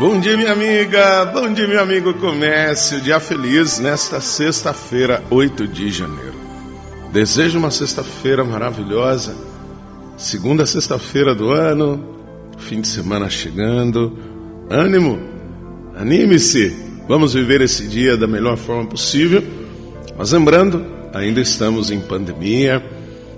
Bom dia, minha amiga. Bom dia, meu amigo. Comece o dia feliz nesta sexta-feira, 8 de janeiro. Desejo uma sexta-feira maravilhosa. Segunda sexta-feira do ano, fim de semana chegando. Ânimo, anime-se. Vamos viver esse dia da melhor forma possível. Mas lembrando, ainda estamos em pandemia.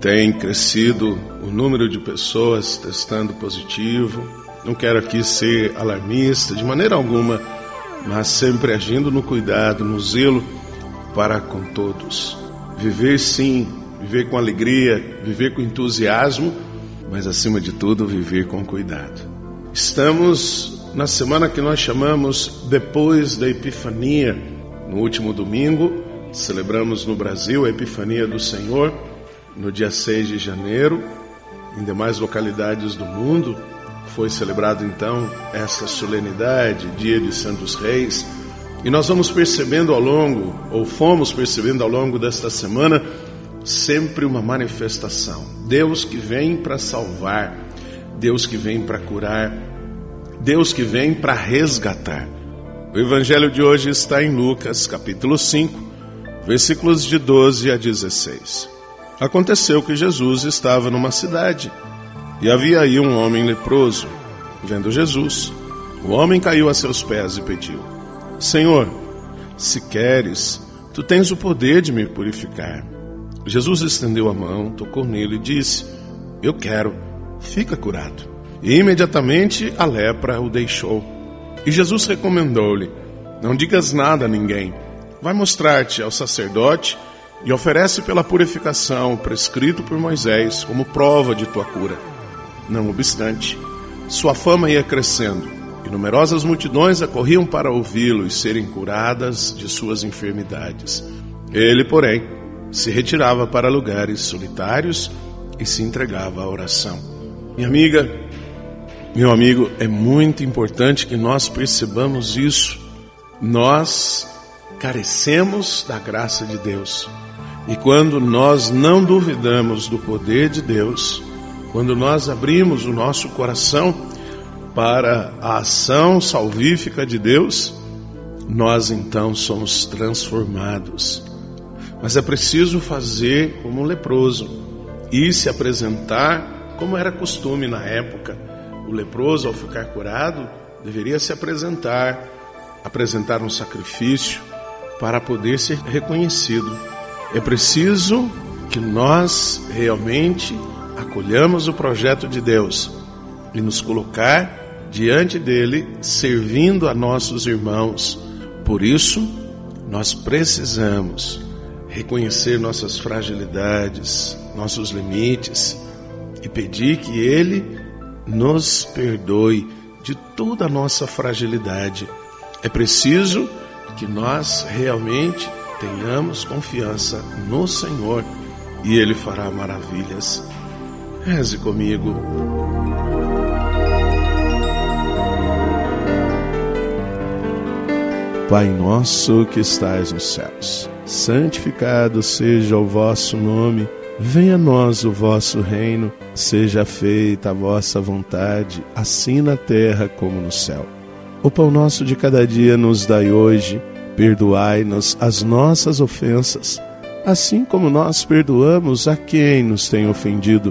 Tem crescido o número de pessoas testando positivo não quero aqui ser alarmista de maneira alguma, mas sempre agindo no cuidado, no zelo para com todos. Viver sim, viver com alegria, viver com entusiasmo, mas acima de tudo, viver com cuidado. Estamos na semana que nós chamamos depois da Epifania. No último domingo, celebramos no Brasil a Epifania do Senhor, no dia 6 de janeiro, em demais localidades do mundo foi celebrado então esta solenidade, Dia de Santos Reis, e nós vamos percebendo ao longo, ou fomos percebendo ao longo desta semana, sempre uma manifestação. Deus que vem para salvar, Deus que vem para curar, Deus que vem para resgatar. O evangelho de hoje está em Lucas, capítulo 5, versículos de 12 a 16. Aconteceu que Jesus estava numa cidade e havia aí um homem leproso. Vendo Jesus, o homem caiu a seus pés e pediu: Senhor, se queres, tu tens o poder de me purificar. Jesus estendeu a mão, tocou nele e disse: Eu quero, fica curado. E imediatamente a lepra o deixou. E Jesus recomendou-lhe: Não digas nada a ninguém. Vai mostrar-te ao sacerdote e oferece pela purificação prescrito por Moisés como prova de tua cura. Não obstante, sua fama ia crescendo e numerosas multidões acorriam para ouvi-lo e serem curadas de suas enfermidades. Ele, porém, se retirava para lugares solitários e se entregava à oração. Minha amiga, meu amigo, é muito importante que nós percebamos isso. Nós carecemos da graça de Deus. E quando nós não duvidamos do poder de Deus, quando nós abrimos o nosso coração para a ação salvífica de Deus, nós então somos transformados. Mas é preciso fazer como um leproso e se apresentar como era costume na época. O leproso, ao ficar curado, deveria se apresentar, apresentar um sacrifício para poder ser reconhecido. É preciso que nós realmente acolhamos o projeto de Deus e nos colocar diante dele, servindo a nossos irmãos. Por isso, nós precisamos reconhecer nossas fragilidades, nossos limites e pedir que ele nos perdoe de toda a nossa fragilidade. É preciso que nós realmente tenhamos confiança no Senhor e ele fará maravilhas. Reze comigo. Pai nosso que estais nos céus, santificado seja o vosso nome, venha a nós o vosso reino, seja feita a vossa vontade, assim na terra como no céu. O pão nosso de cada dia nos dai hoje, perdoai-nos as nossas ofensas, assim como nós perdoamos a quem nos tem ofendido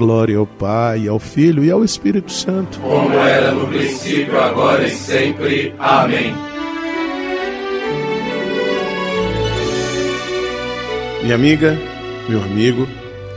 Glória ao Pai, ao Filho e ao Espírito Santo. Como era no princípio, agora e sempre. Amém. Minha amiga, meu amigo,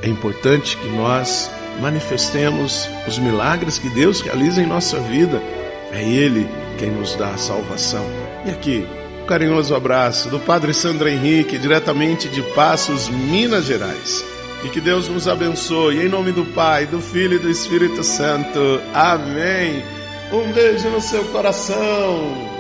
é importante que nós manifestemos os milagres que Deus realiza em nossa vida. É Ele quem nos dá a salvação. E aqui, um carinhoso abraço do Padre Sandro Henrique, diretamente de Passos, Minas Gerais. E que Deus nos abençoe. Em nome do Pai, do Filho e do Espírito Santo. Amém. Um beijo no seu coração.